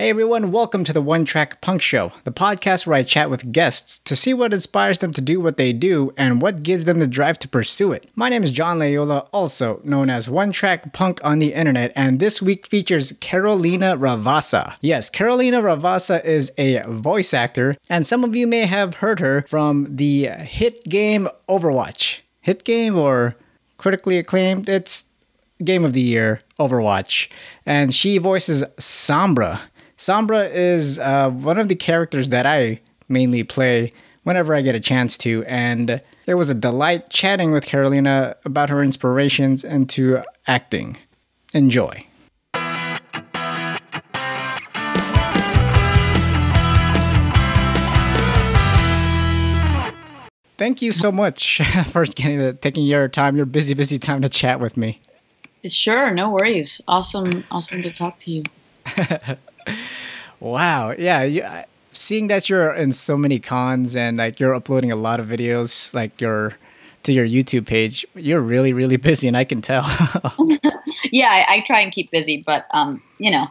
Hey everyone, welcome to the One Track Punk Show, the podcast where I chat with guests to see what inspires them to do what they do and what gives them the drive to pursue it. My name is John Loyola, also known as One Track Punk on the internet, and this week features Carolina Ravassa. Yes, Carolina Ravassa is a voice actor, and some of you may have heard her from the hit game Overwatch. Hit game or critically acclaimed? It's game of the year, Overwatch. And she voices Sombra. Sombra is uh, one of the characters that I mainly play whenever I get a chance to, and it was a delight chatting with Carolina about her inspirations into acting. Enjoy. Thank you so much for getting taking your time, your busy, busy time to chat with me. Sure, no worries. Awesome, awesome to talk to you. wow. Yeah. You, seeing that you're in so many cons and like you're uploading a lot of videos, like your to your YouTube page, you're really, really busy, and I can tell. yeah, I, I, try and keep busy, but um, you know,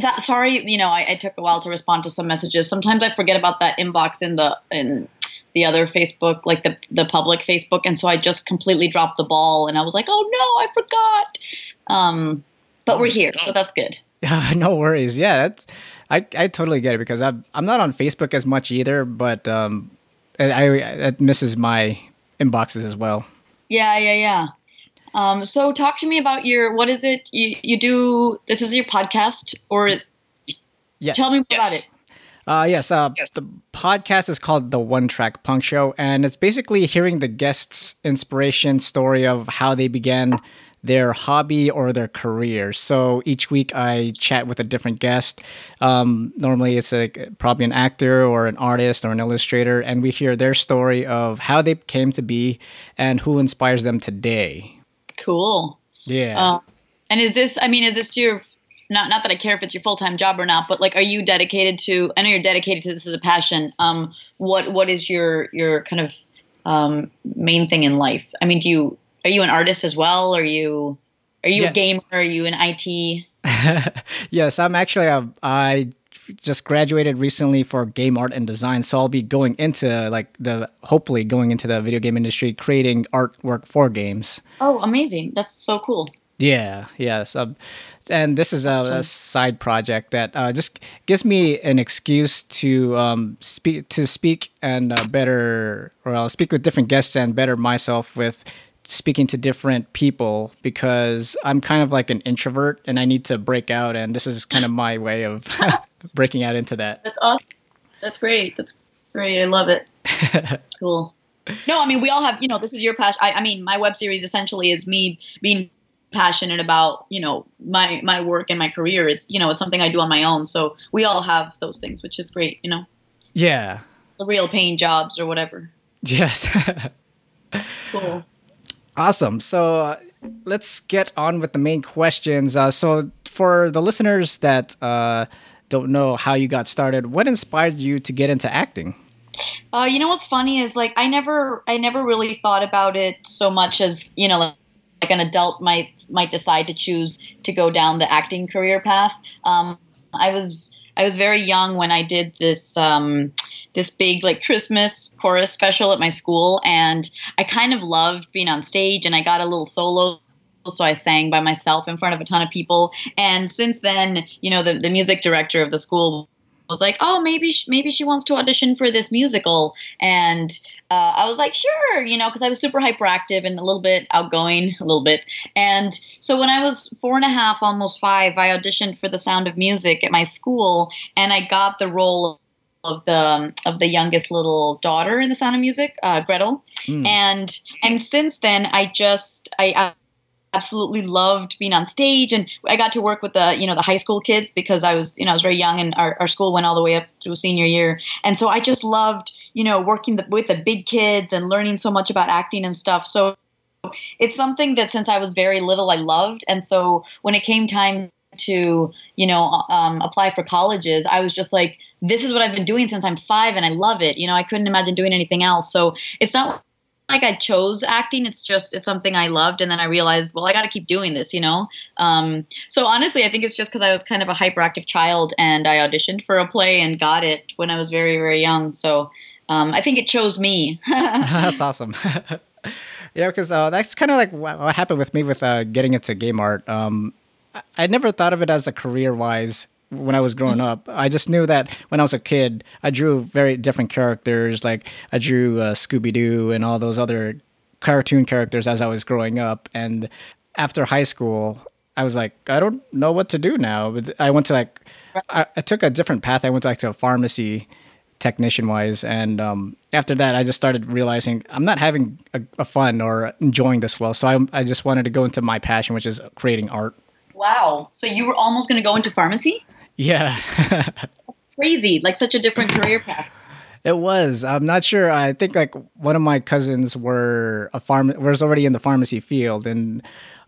that sorry, you know, I, I, took a while to respond to some messages. Sometimes I forget about that inbox in the in the other Facebook, like the the public Facebook, and so I just completely dropped the ball, and I was like, oh no, I forgot. Um, but we're here, so that's good. no worries. Yeah, that's I, I totally get it because I'm I'm not on Facebook as much either, but um, I, I it misses my inboxes as well. Yeah, yeah, yeah. Um, so talk to me about your what is it you you do? This is your podcast, or yes. tell me yes. about it. Uh, yes, uh, yes, the podcast is called The One Track Punk Show, and it's basically hearing the guests' inspiration story of how they began their hobby or their career. So each week I chat with a different guest. Um, normally it's like probably an actor or an artist or an illustrator, and we hear their story of how they came to be and who inspires them today. Cool. Yeah. Uh, and is this? I mean, is this your not not that I care if it's your full time job or not, but like, are you dedicated to? I know you're dedicated to this as a passion. Um, what what is your your kind of um, main thing in life? I mean, do you are you an artist as well? Are you are you yes. a gamer? Are you an IT? yes, I'm actually a, I just graduated recently for game art and design, so I'll be going into like the hopefully going into the video game industry, creating artwork for games. Oh, amazing! That's so cool. Yeah, yeah. Um, and this is a, a side project that uh, just gives me an excuse to um, speak to speak and uh, better, or I'll speak with different guests and better myself with speaking to different people because I'm kind of like an introvert and I need to break out and this is kind of my way of breaking out into that. That's awesome. That's great. That's great. I love it. cool. No, I mean we all have, you know, this is your passion. I, I mean, my web series essentially is me being passionate about, you know, my my work and my career. It's, you know, it's something I do on my own. So we all have those things, which is great, you know. Yeah. The real paying jobs or whatever. Yes. cool. Awesome. So uh, let's get on with the main questions. Uh, so, for the listeners that uh, don't know how you got started, what inspired you to get into acting? Uh, you know what's funny is like I never, I never really thought about it so much as you know, like, like an adult might might decide to choose to go down the acting career path. Um, I was I was very young when I did this um, this big like Christmas chorus special at my school, and I kind of loved being on stage, and I got a little solo. So I sang by myself in front of a ton of people, and since then, you know, the, the music director of the school was like, "Oh, maybe she, maybe she wants to audition for this musical," and uh, I was like, "Sure," you know, because I was super hyperactive and a little bit outgoing, a little bit. And so when I was four and a half, almost five, I auditioned for The Sound of Music at my school, and I got the role of the um, of the youngest little daughter in the Sound of Music, uh, Gretel, mm. and and since then I just I, I absolutely loved being on stage. And I got to work with the you know the high school kids because I was you know I was very young and our, our school went all the way up through senior year. And so I just loved you know working the, with the big kids and learning so much about acting and stuff. So it's something that since I was very little I loved. And so when it came time to you know um, apply for colleges i was just like this is what i've been doing since i'm five and i love it you know i couldn't imagine doing anything else so it's not like I chose acting. It's just it's something I loved, and then I realized, well, I got to keep doing this, you know. Um, so honestly, I think it's just because I was kind of a hyperactive child, and I auditioned for a play and got it when I was very very young. So um, I think it chose me. that's awesome. yeah, because uh, that's kind of like what, happened with me with uh, getting into game art. Um, I, I never thought of it as a career wise when I was growing up. I just knew that when I was a kid, I drew very different characters. Like I drew uh, Scooby Doo and all those other cartoon characters as I was growing up. And after high school, I was like, I don't know what to do now. But I went to like, I, I took a different path. I went to like to a pharmacy technician wise. And um, after that, I just started realizing I'm not having a, a fun or enjoying this well. So I, I just wanted to go into my passion, which is creating art. Wow. So you were almost going to go into pharmacy? Yeah. Crazy. Like such a different career path. It was. I'm not sure. I think like one of my cousins were a farm was already in the pharmacy field, and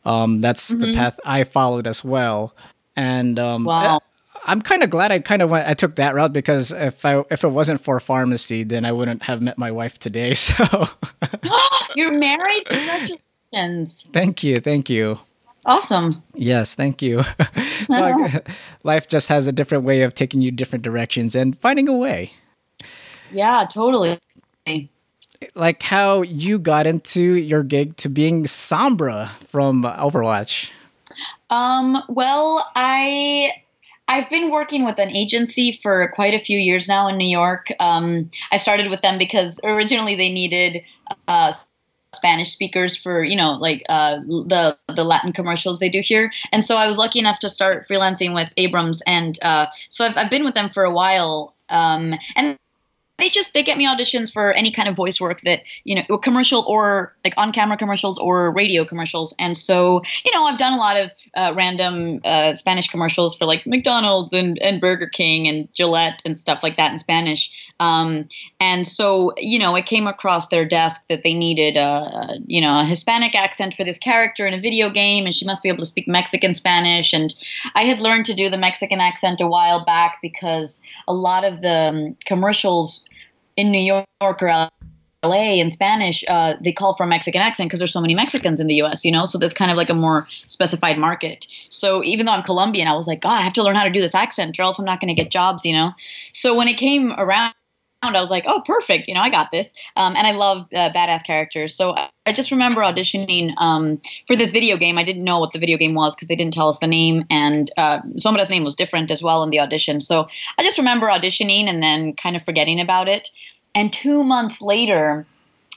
um, that's mm-hmm. the path I followed as well. And um, wow. I, am kind of glad I kind of went. I took that route because if I if it wasn't for pharmacy, then I wouldn't have met my wife today. So you're married. Congratulations. Thank you. Thank you. Awesome. Yes, thank you. so life just has a different way of taking you different directions and finding a way. Yeah, totally. Like how you got into your gig to being Sombra from Overwatch. Um, well, I I've been working with an agency for quite a few years now in New York. Um, I started with them because originally they needed uh, Spanish speakers for you know like uh, the the Latin commercials they do here, and so I was lucky enough to start freelancing with Abrams, and uh, so I've, I've been with them for a while, um, and they just they get me auditions for any kind of voice work that you know commercial or like on camera commercials or radio commercials. And so you know i've done a lot of uh, random uh, spanish commercials for like mcdonald's and, and burger king and gillette and stuff like that in spanish. Um, and so you know it came across their desk that they needed a you know a hispanic accent for this character in a video game and she must be able to speak mexican spanish. And i had learned to do the mexican accent a while back because a lot of the um, commercials in New York or LA in Spanish, uh, they call for a Mexican accent because there's so many Mexicans in the US, you know? So that's kind of like a more specified market. So even though I'm Colombian, I was like, God, I have to learn how to do this accent or else I'm not going to get jobs, you know? So when it came around, I was like, oh, perfect. You know, I got this. Um, and I love uh, badass characters. So I just remember auditioning um, for this video game. I didn't know what the video game was because they didn't tell us the name. And uh, name was different as well in the audition. So I just remember auditioning and then kind of forgetting about it. And two months later,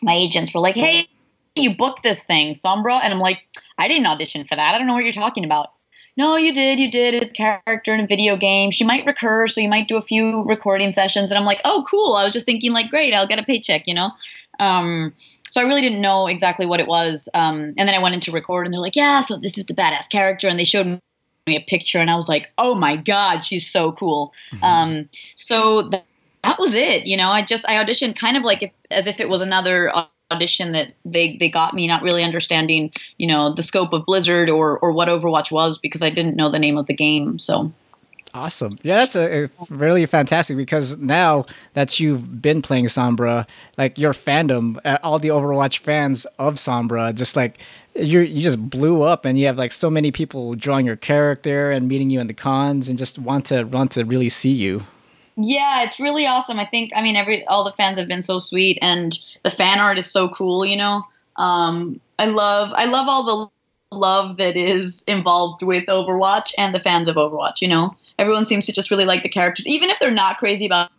my agents were like, hey, you booked this thing, Sombra. And I'm like, I didn't audition for that. I don't know what you're talking about. No, you did, you did. It's character in a video game. She might recur, so you might do a few recording sessions. And I'm like, oh, cool. I was just thinking, like, great, I'll get a paycheck, you know? Um, so I really didn't know exactly what it was. Um, and then I went into record, and they're like, yeah, so this is the badass character. And they showed me a picture, and I was like, oh my God, she's so cool. Mm-hmm. Um, so that was it. You know, I just I auditioned kind of like if, as if it was another audition that they they got me not really understanding you know the scope of Blizzard or or what Overwatch was because I didn't know the name of the game. So Awesome. Yeah, that's a, a, really fantastic because now that you've been playing Sombra, like your fandom, uh, all the Overwatch fans of Sombra, just like you you just blew up and you have like so many people drawing your character and meeting you in the cons and just want to want to really see you. Yeah, it's really awesome. I think I mean every all the fans have been so sweet and the fan art is so cool, you know. Um I love I love all the love that is involved with Overwatch and the fans of Overwatch, you know. Everyone seems to just really like the characters even if they're not crazy about,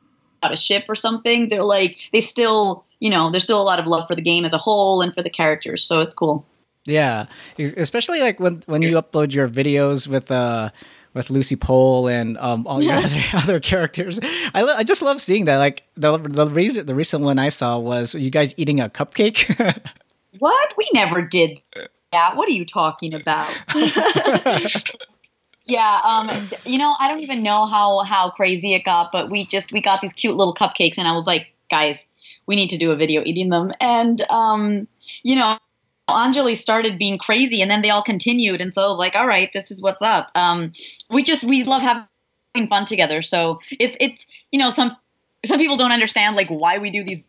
about a ship or something, they're like they still, you know, there's still a lot of love for the game as a whole and for the characters, so it's cool. Yeah, especially like when when you upload your videos with uh with Lucy Pohl and um, all your other, other characters. I, lo- I just love seeing that. Like the the, re- the recent one I saw was you guys eating a cupcake. what? We never did that. What are you talking about? yeah, um, you know, I don't even know how how crazy it got, but we just we got these cute little cupcakes, and I was like, guys, we need to do a video eating them, and um, you know Anjali started being crazy and then they all continued. And so I was like, all right, this is what's up. Um, we just, we love having fun together. So it's, it's, you know, some, some people don't understand like why we do these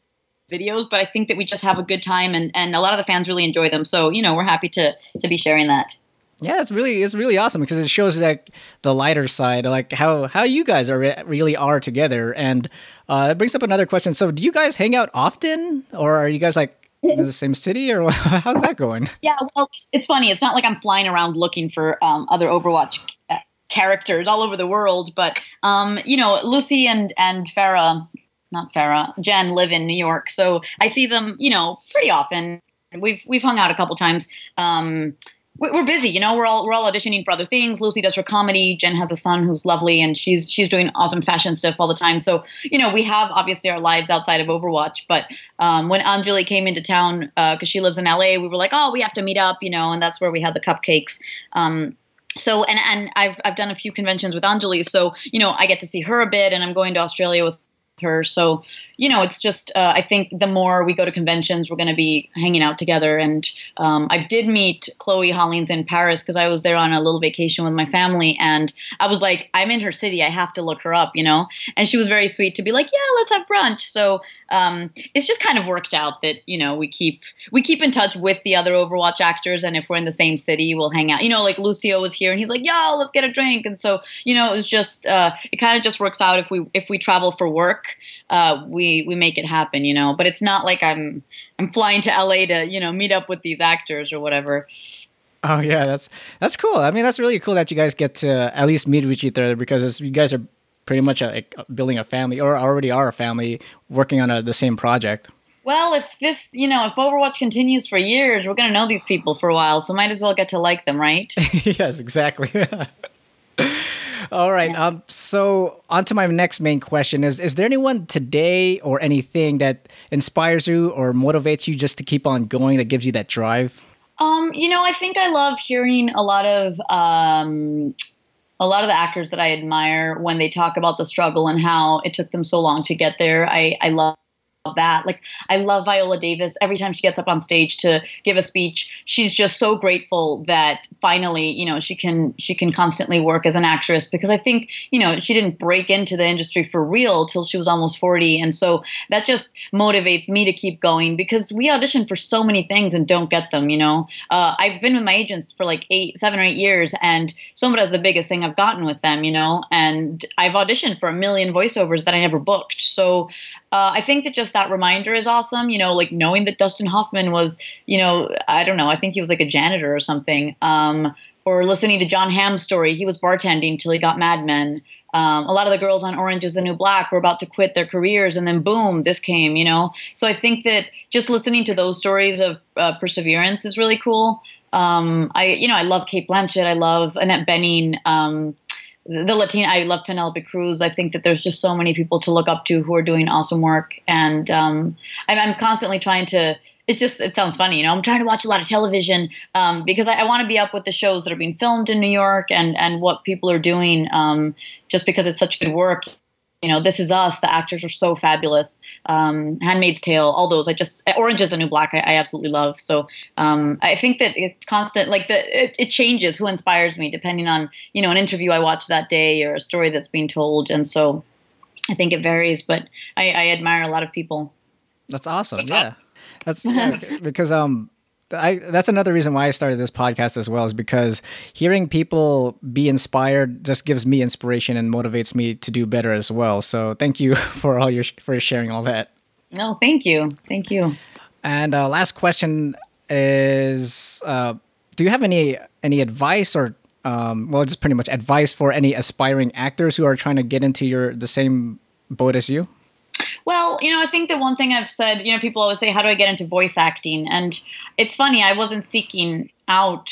videos, but I think that we just have a good time and, and a lot of the fans really enjoy them. So, you know, we're happy to to be sharing that. Yeah, it's really it's really awesome because it shows that the lighter side, like how how you guys are really are together, and uh, it brings up another question. So, do you guys hang out often, or are you guys like in the same city, or how's that going? Yeah, well, it's funny. It's not like I'm flying around looking for um, other Overwatch uh, characters all over the world, but um, you know, Lucy and and Pharah, not Pharah, Jen live in New York, so I see them, you know, pretty often. We've we've hung out a couple times. Um, we're busy, you know. We're all we're all auditioning for other things. Lucy does her comedy. Jen has a son who's lovely, and she's she's doing awesome fashion stuff all the time. So you know, we have obviously our lives outside of Overwatch. But um, when Anjali came into town because uh, she lives in LA, we were like, oh, we have to meet up, you know, and that's where we had the cupcakes. Um, so and and I've I've done a few conventions with Anjali, so you know I get to see her a bit, and I'm going to Australia with her. So, you know, it's just, uh, I think the more we go to conventions, we're going to be hanging out together. And um, I did meet Chloe Hollings in Paris because I was there on a little vacation with my family. And I was like, I'm in her city. I have to look her up, you know? And she was very sweet to be like, yeah, let's have brunch. So um, it's just kind of worked out that, you know, we keep, we keep in touch with the other Overwatch actors. And if we're in the same city, we'll hang out. You know, like Lucio was here and he's like, yeah, let's get a drink. And so, you know, it was just, uh, it kind of just works out if we, if we travel for work uh, we we make it happen, you know. But it's not like I'm I'm flying to LA to you know meet up with these actors or whatever. Oh yeah, that's that's cool. I mean, that's really cool that you guys get to at least meet with each other because you guys are pretty much a, building a family or already are a family working on a, the same project. Well, if this, you know, if Overwatch continues for years, we're going to know these people for a while, so might as well get to like them, right? yes, exactly. All right. Um, so on to my next main question is is there anyone today or anything that inspires you or motivates you just to keep on going that gives you that drive? Um, you know, I think I love hearing a lot of um, a lot of the actors that I admire when they talk about the struggle and how it took them so long to get there. I, I love that. Like I love Viola Davis. Every time she gets up on stage to give a speech, she's just so grateful that finally, you know, she can she can constantly work as an actress because I think, you know, she didn't break into the industry for real till she was almost 40 and so that just motivates me to keep going because we audition for so many things and don't get them, you know. Uh, I've been with my agents for like 8 7 or 8 years and Sombra is the biggest thing I've gotten with them, you know, and I've auditioned for a million voiceovers that I never booked. So uh, I think that just that reminder is awesome. You know, like knowing that Dustin Hoffman was, you know, I don't know, I think he was like a janitor or something. Um, or listening to Jon Hamm's story, he was bartending till he got Mad Men. Um, a lot of the girls on Orange is the New Black were about to quit their careers, and then boom, this came, you know? So I think that just listening to those stories of uh, perseverance is really cool. Um, I, you know, I love Cate Blanchett. I love Annette Bening. Um, the Latina. I love Penelope Cruz. I think that there's just so many people to look up to who are doing awesome work, and um, I'm, I'm, constantly trying to. It just it sounds funny, you know. I'm trying to watch a lot of television um, because I, I want to be up with the shows that are being filmed in New York and and what people are doing. Um, just because it's such good work, you know, This Is Us. The actors are so fabulous. Um, Handmaid's Tale, all those. I just Orange is the New Black. I, I absolutely love. So um, I think that it's constant. Like the it, it, changes who inspires me depending on you know an interview I watch that day or a story that's being told, and so I think it varies. But I, I admire a lot of people. That's awesome. yeah, that's yeah, because um I that's another reason why I started this podcast as well is because hearing people be inspired just gives me inspiration and motivates me to do better as well. So thank you for all your for sharing all that. No, thank you, thank you. And uh, last question is: uh, Do you have any any advice or um, well, just pretty much advice for any aspiring actors who are trying to get into your the same boat as you? You know, I think the one thing I've said, you know, people always say, how do I get into voice acting? And it's funny, I wasn't seeking out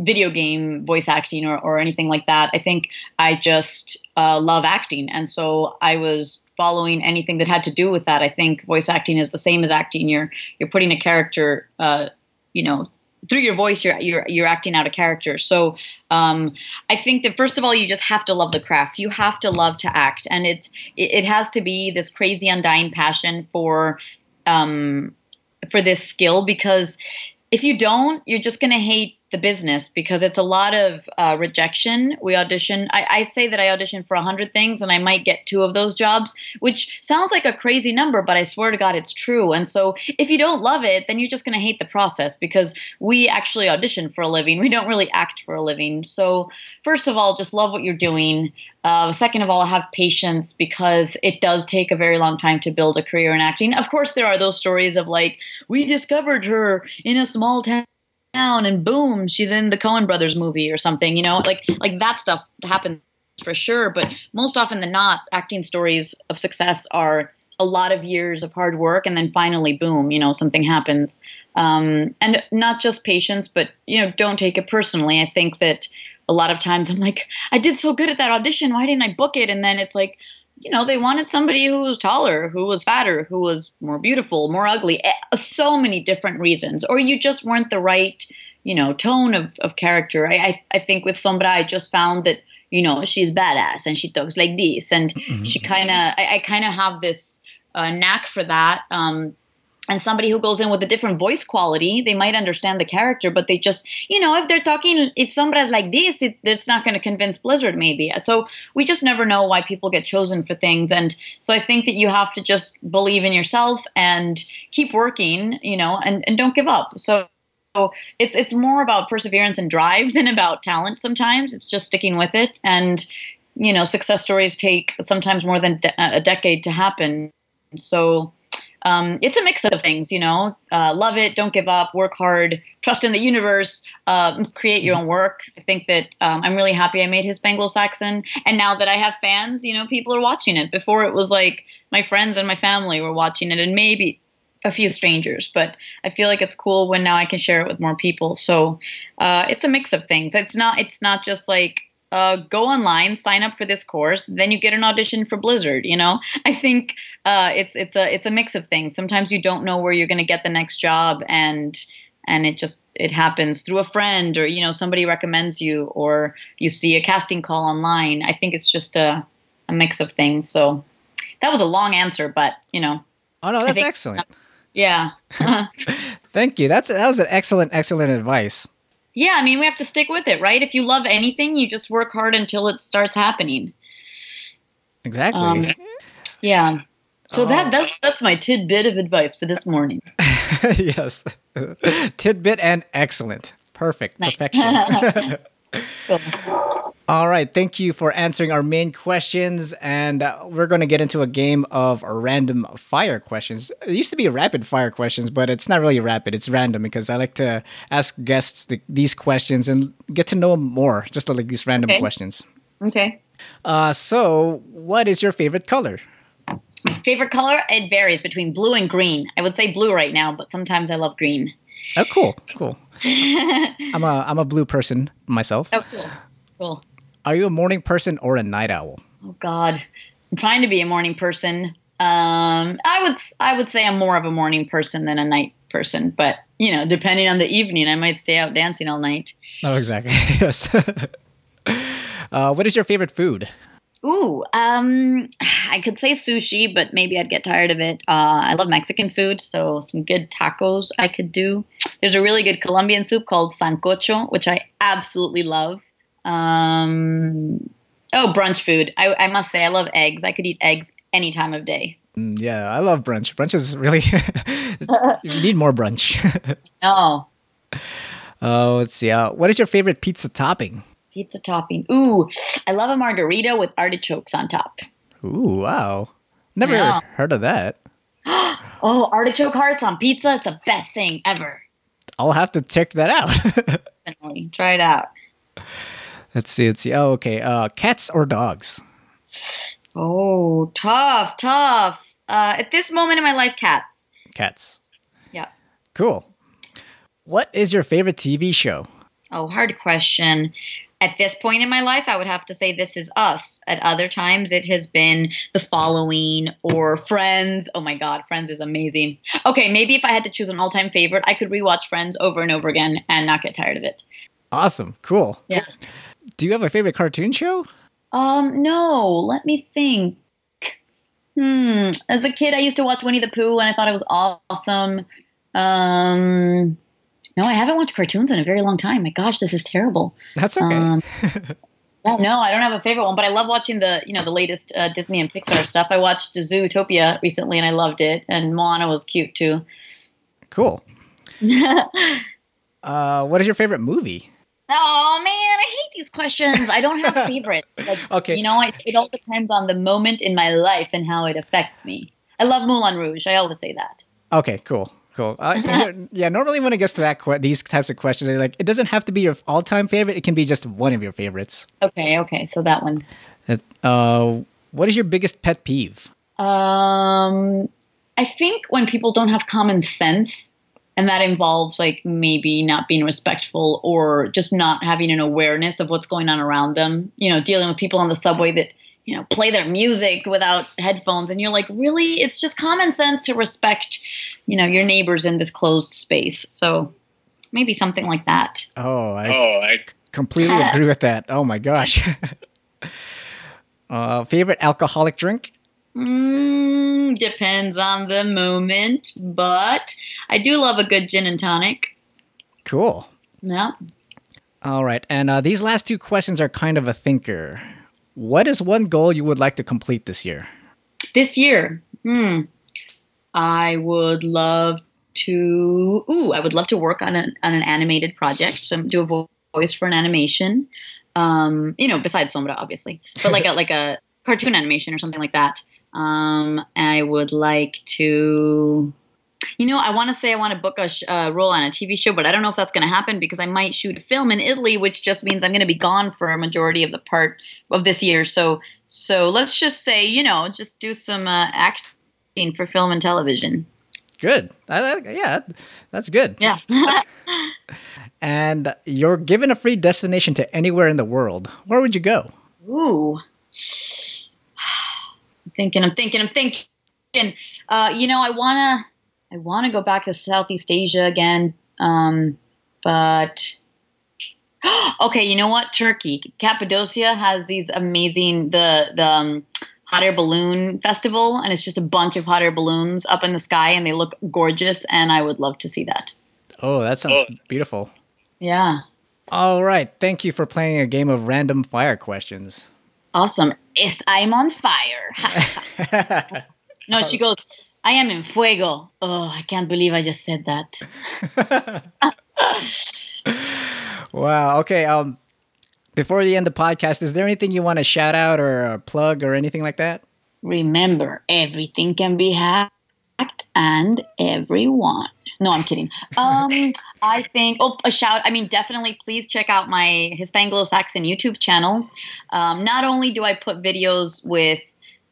video game voice acting or, or anything like that. I think I just uh, love acting. And so I was following anything that had to do with that. I think voice acting is the same as acting. You're, you're putting a character, uh, you know, through your voice you're you're you're acting out a character. So um, i think that first of all you just have to love the craft. You have to love to act. And it's it, it has to be this crazy undying passion for um, for this skill because if you don't you're just going to hate the business because it's a lot of uh, rejection. We audition. I, I say that I audition for hundred things and I might get two of those jobs, which sounds like a crazy number, but I swear to God, it's true. And so if you don't love it, then you're just going to hate the process because we actually audition for a living. We don't really act for a living. So first of all, just love what you're doing. Uh, second of all, have patience because it does take a very long time to build a career in acting. Of course, there are those stories of like, we discovered her in a small town down and boom, she's in the Coen Brothers movie or something, you know, like like that stuff happens for sure. But most often than not, acting stories of success are a lot of years of hard work and then finally boom you know something happens. Um, and not just patience but you know don't take it personally. I think that a lot of times i'm like i did so good at that audition. Why didn't i book it? And then it's like you know, they wanted somebody who was taller, who was fatter, who was more beautiful, more ugly, eh, so many different reasons. Or you just weren't the right, you know, tone of, of character. I, I, I think with Sombra, I just found that, you know, she's badass and she talks like this. And mm-hmm. she kind of, I, I kind of have this uh, knack for that. Um, and somebody who goes in with a different voice quality, they might understand the character, but they just, you know, if they're talking, if Sombra's like this, it, it's not going to convince Blizzard, maybe. So we just never know why people get chosen for things. And so I think that you have to just believe in yourself and keep working, you know, and, and don't give up. So so it's it's more about perseverance and drive than about talent sometimes it's just sticking with it and you know success stories take sometimes more than de- a decade to happen so um, it's a mix of things, you know. Uh, love it, don't give up, work hard, trust in the universe, uh, create your own work. I think that um, I'm really happy I made Hispanglo Saxon, and now that I have fans, you know, people are watching it. Before it was like my friends and my family were watching it, and maybe a few strangers, but I feel like it's cool when now I can share it with more people. So uh, it's a mix of things. It's not. It's not just like uh, go online, sign up for this course, then you get an audition for Blizzard. You know, I think uh, it's it's a it's a mix of things. Sometimes you don't know where you're going to get the next job, and and it just it happens through a friend or you know somebody recommends you or you see a casting call online. I think it's just a a mix of things. So that was a long answer, but you know. Oh no, that's think, excellent. Yeah. Thank you. That's that was an excellent excellent advice yeah, I mean, we have to stick with it, right? If you love anything, you just work hard until it starts happening. Exactly. Um, yeah. So that that's that's my tidbit of advice for this morning. yes, tidbit and excellent, perfect, nice. perfection. All right. Thank you for answering our main questions. And uh, we're going to get into a game of random fire questions. It used to be rapid fire questions, but it's not really rapid. It's random because I like to ask guests the, these questions and get to know them more, just like these random okay. questions. Okay. Uh, so, what is your favorite color? My favorite color? It varies between blue and green. I would say blue right now, but sometimes I love green. Oh, cool, cool. I'm a I'm a blue person myself. Oh, cool, cool. Are you a morning person or a night owl? Oh God, I'm trying to be a morning person. Um, I would I would say I'm more of a morning person than a night person, but you know, depending on the evening, I might stay out dancing all night. Oh, exactly. yes. uh, what is your favorite food? Ooh, um, I could say sushi, but maybe I'd get tired of it. Uh, I love Mexican food, so some good tacos I could do. There's a really good Colombian soup called sancocho, which I absolutely love. Um, oh, brunch food. I, I must say, I love eggs. I could eat eggs any time of day. Mm, yeah, I love brunch. Brunch is really you need more brunch. no. Oh, let's see. Uh, what is your favorite pizza topping? Pizza topping. Ooh, I love a margarita with artichokes on top. Ooh, wow. Never yeah. heard of that. oh, artichoke hearts on pizza. It's the best thing ever. I'll have to check that out. Definitely. Try it out. Let's see. Let's see. Oh, okay. Uh, cats or dogs? Oh, tough, tough. Uh, at this moment in my life, cats. Cats. Yeah. Cool. What is your favorite TV show? Oh, hard question. At this point in my life, I would have to say This Is Us. At other times, it has been The Following or Friends. Oh my God, Friends is amazing. Okay, maybe if I had to choose an all time favorite, I could rewatch Friends over and over again and not get tired of it. Awesome. Cool. Yeah. Do you have a favorite cartoon show? Um, no. Let me think. Hmm. As a kid, I used to watch Winnie the Pooh and I thought it was awesome. Um, No, I haven't watched cartoons in a very long time. My gosh, this is terrible. That's okay. Um, yeah, no, I don't have a favorite one, but I love watching the you know the latest uh, Disney and Pixar stuff. I watched Zootopia recently and I loved it, and Moana was cute too. Cool. uh, what is your favorite movie? Oh man, I hate these questions. I don't have a favorite. Like, okay. You know, it, it all depends on the moment in my life and how it affects me. I love Moulin Rouge. I always say that. Okay, cool. Cool. Uh, yeah, normally when it gets to that que- these types of questions, like it doesn't have to be your all-time favorite. It can be just one of your favorites. Okay, okay. So that one. Uh, what is your biggest pet peeve? Um, I think when people don't have common sense, and that involves like maybe not being respectful or just not having an awareness of what's going on around them. You know, dealing with people on the subway that you know play their music without headphones and you're like really? It's just common sense to respect you know your neighbors in this closed space. So maybe something like that. Oh i, oh, I completely agree with that. Oh my gosh. Uh, favorite alcoholic drink mm, depends on the moment but i do love a good gin and tonic cool yeah all right and uh, these last two questions are kind of a thinker what is one goal you would like to complete this year? This year, hmm, I would love to. Ooh, I would love to work on an on an animated project. So do a voice for an animation. Um, you know, besides Sombra, obviously, but like a like a cartoon animation or something like that. Um, I would like to you know, I want to say I want to book a sh- uh, role on a TV show, but I don't know if that's going to happen because I might shoot a film in Italy, which just means I'm going to be gone for a majority of the part of this year. So, so let's just say, you know, just do some uh, acting for film and television. Good. I, yeah, that's good. Yeah. and you're given a free destination to anywhere in the world. Where would you go? Ooh. I'm thinking, I'm thinking, I'm thinking. Uh, you know, I want to I want to go back to Southeast Asia again, um, but okay, you know what? Turkey, Cappadocia has these amazing the the um, hot air balloon festival, and it's just a bunch of hot air balloons up in the sky, and they look gorgeous, and I would love to see that. Oh, that sounds oh. beautiful. Yeah. All right. Thank you for playing a game of random fire questions. Awesome. Yes, I'm on fire. no, she goes. I am in fuego. Oh, I can't believe I just said that. wow. Okay. Um, before we end the podcast, is there anything you want to shout out or plug or anything like that? Remember, everything can be hacked and everyone. No, I'm kidding. Um, I think, oh, a shout. I mean, definitely please check out my Hispanglo Saxon YouTube channel. Um, not only do I put videos with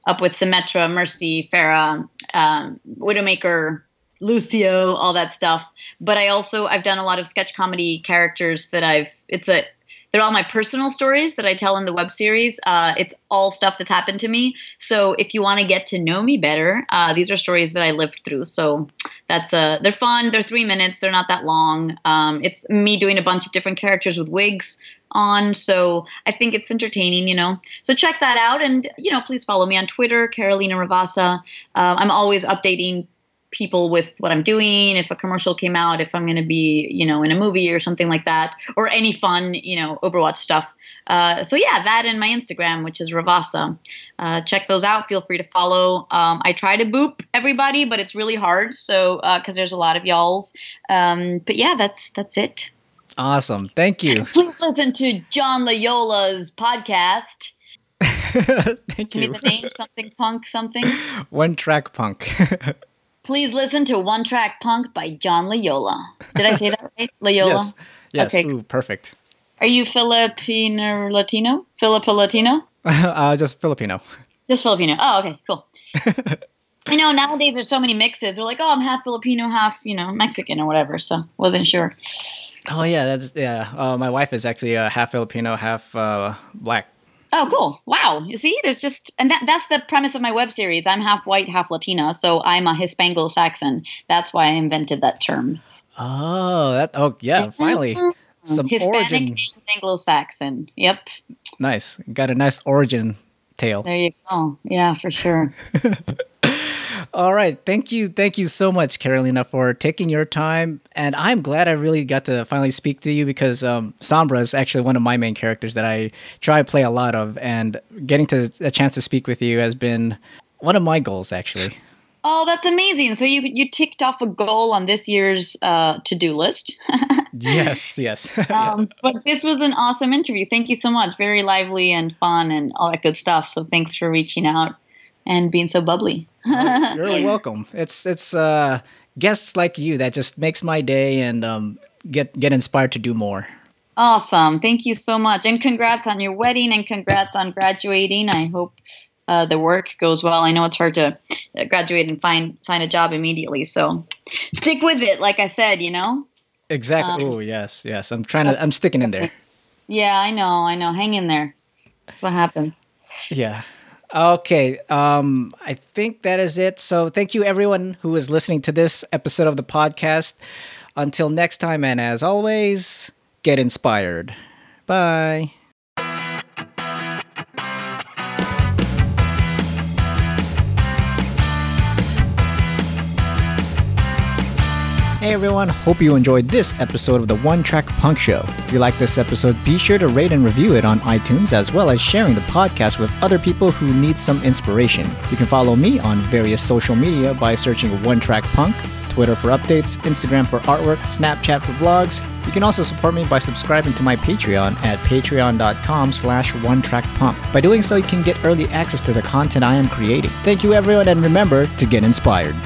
up with Symmetra, Mercy, Pharah, um, Widowmaker, Lucio, all that stuff. But I also I've done a lot of sketch comedy characters that I've it's a they're all my personal stories that I tell in the web series. Uh, it's all stuff that's happened to me. So if you want to get to know me better, uh, these are stories that I lived through. So that's uh, they're fun. They're three minutes. They're not that long. Um, it's me doing a bunch of different characters with wigs on. So I think it's entertaining, you know. So check that out, and you know, please follow me on Twitter, Carolina Ravassa. Uh, I'm always updating people with what I'm doing, if a commercial came out, if I'm going to be, you know, in a movie or something like that, or any fun, you know, Overwatch stuff. Uh, so yeah, that and my Instagram, which is Ravassa. Uh, check those out. Feel free to follow. Um, I try to boop everybody, but it's really hard. So because uh, there's a lot of y'alls. Um, but yeah, that's that's it. Awesome. Thank you. Please listen to John Loyola's podcast. Thank you. Give me the name something punk something. One track punk. Please listen to One Track Punk by John Loyola. Did I say that right? Loyola? Yes. Yes. Okay. Ooh, perfect. Are you Filipino Latino? Filipino Latino? uh, just Filipino. Just Filipino. Oh, okay, cool. I know nowadays there's so many mixes. We're like, oh, I'm half Filipino, half you know Mexican or whatever. So wasn't sure. Oh yeah, that's yeah. Uh, my wife is actually uh, half Filipino, half uh, black. Oh, cool! Wow, you see, there's just, and that, that's the premise of my web series. I'm half white, half Latina, so I'm a Hispanglo Saxon. That's why I invented that term. Oh, that. Oh, yeah. Mm-hmm. Finally, some Hispanic origin. Anglo Saxon. Yep. Nice. Got a nice origin tale. There you go. Yeah, for sure. All right. Thank you. Thank you so much, Carolina, for taking your time. And I'm glad I really got to finally speak to you because um, Sombra is actually one of my main characters that I try and play a lot of. And getting to a chance to speak with you has been one of my goals, actually. Oh, that's amazing! So you you ticked off a goal on this year's uh, to do list. yes, yes. um, but this was an awesome interview. Thank you so much. Very lively and fun and all that good stuff. So thanks for reaching out and being so bubbly. you're welcome. It's it's uh, guests like you that just makes my day and um, get get inspired to do more. Awesome. Thank you so much. And congrats on your wedding and congrats on graduating. I hope uh, the work goes well. I know it's hard to uh, graduate and find find a job immediately, so stick with it. Like I said, you know. Exactly. Um, oh yes, yes. I'm trying to. I'm sticking in there. Yeah, I know. I know. Hang in there. That's what happens. Yeah. Okay. Um, I think that is it. So thank you everyone who is listening to this episode of the podcast. Until next time, and as always, get inspired. Bye. Hey everyone, hope you enjoyed this episode of the One Track Punk Show. If you like this episode, be sure to rate and review it on iTunes as well as sharing the podcast with other people who need some inspiration. You can follow me on various social media by searching One Track Punk, Twitter for updates, Instagram for artwork, Snapchat for vlogs. You can also support me by subscribing to my Patreon at patreon.com slash one track punk. By doing so, you can get early access to the content I am creating. Thank you everyone and remember to get inspired.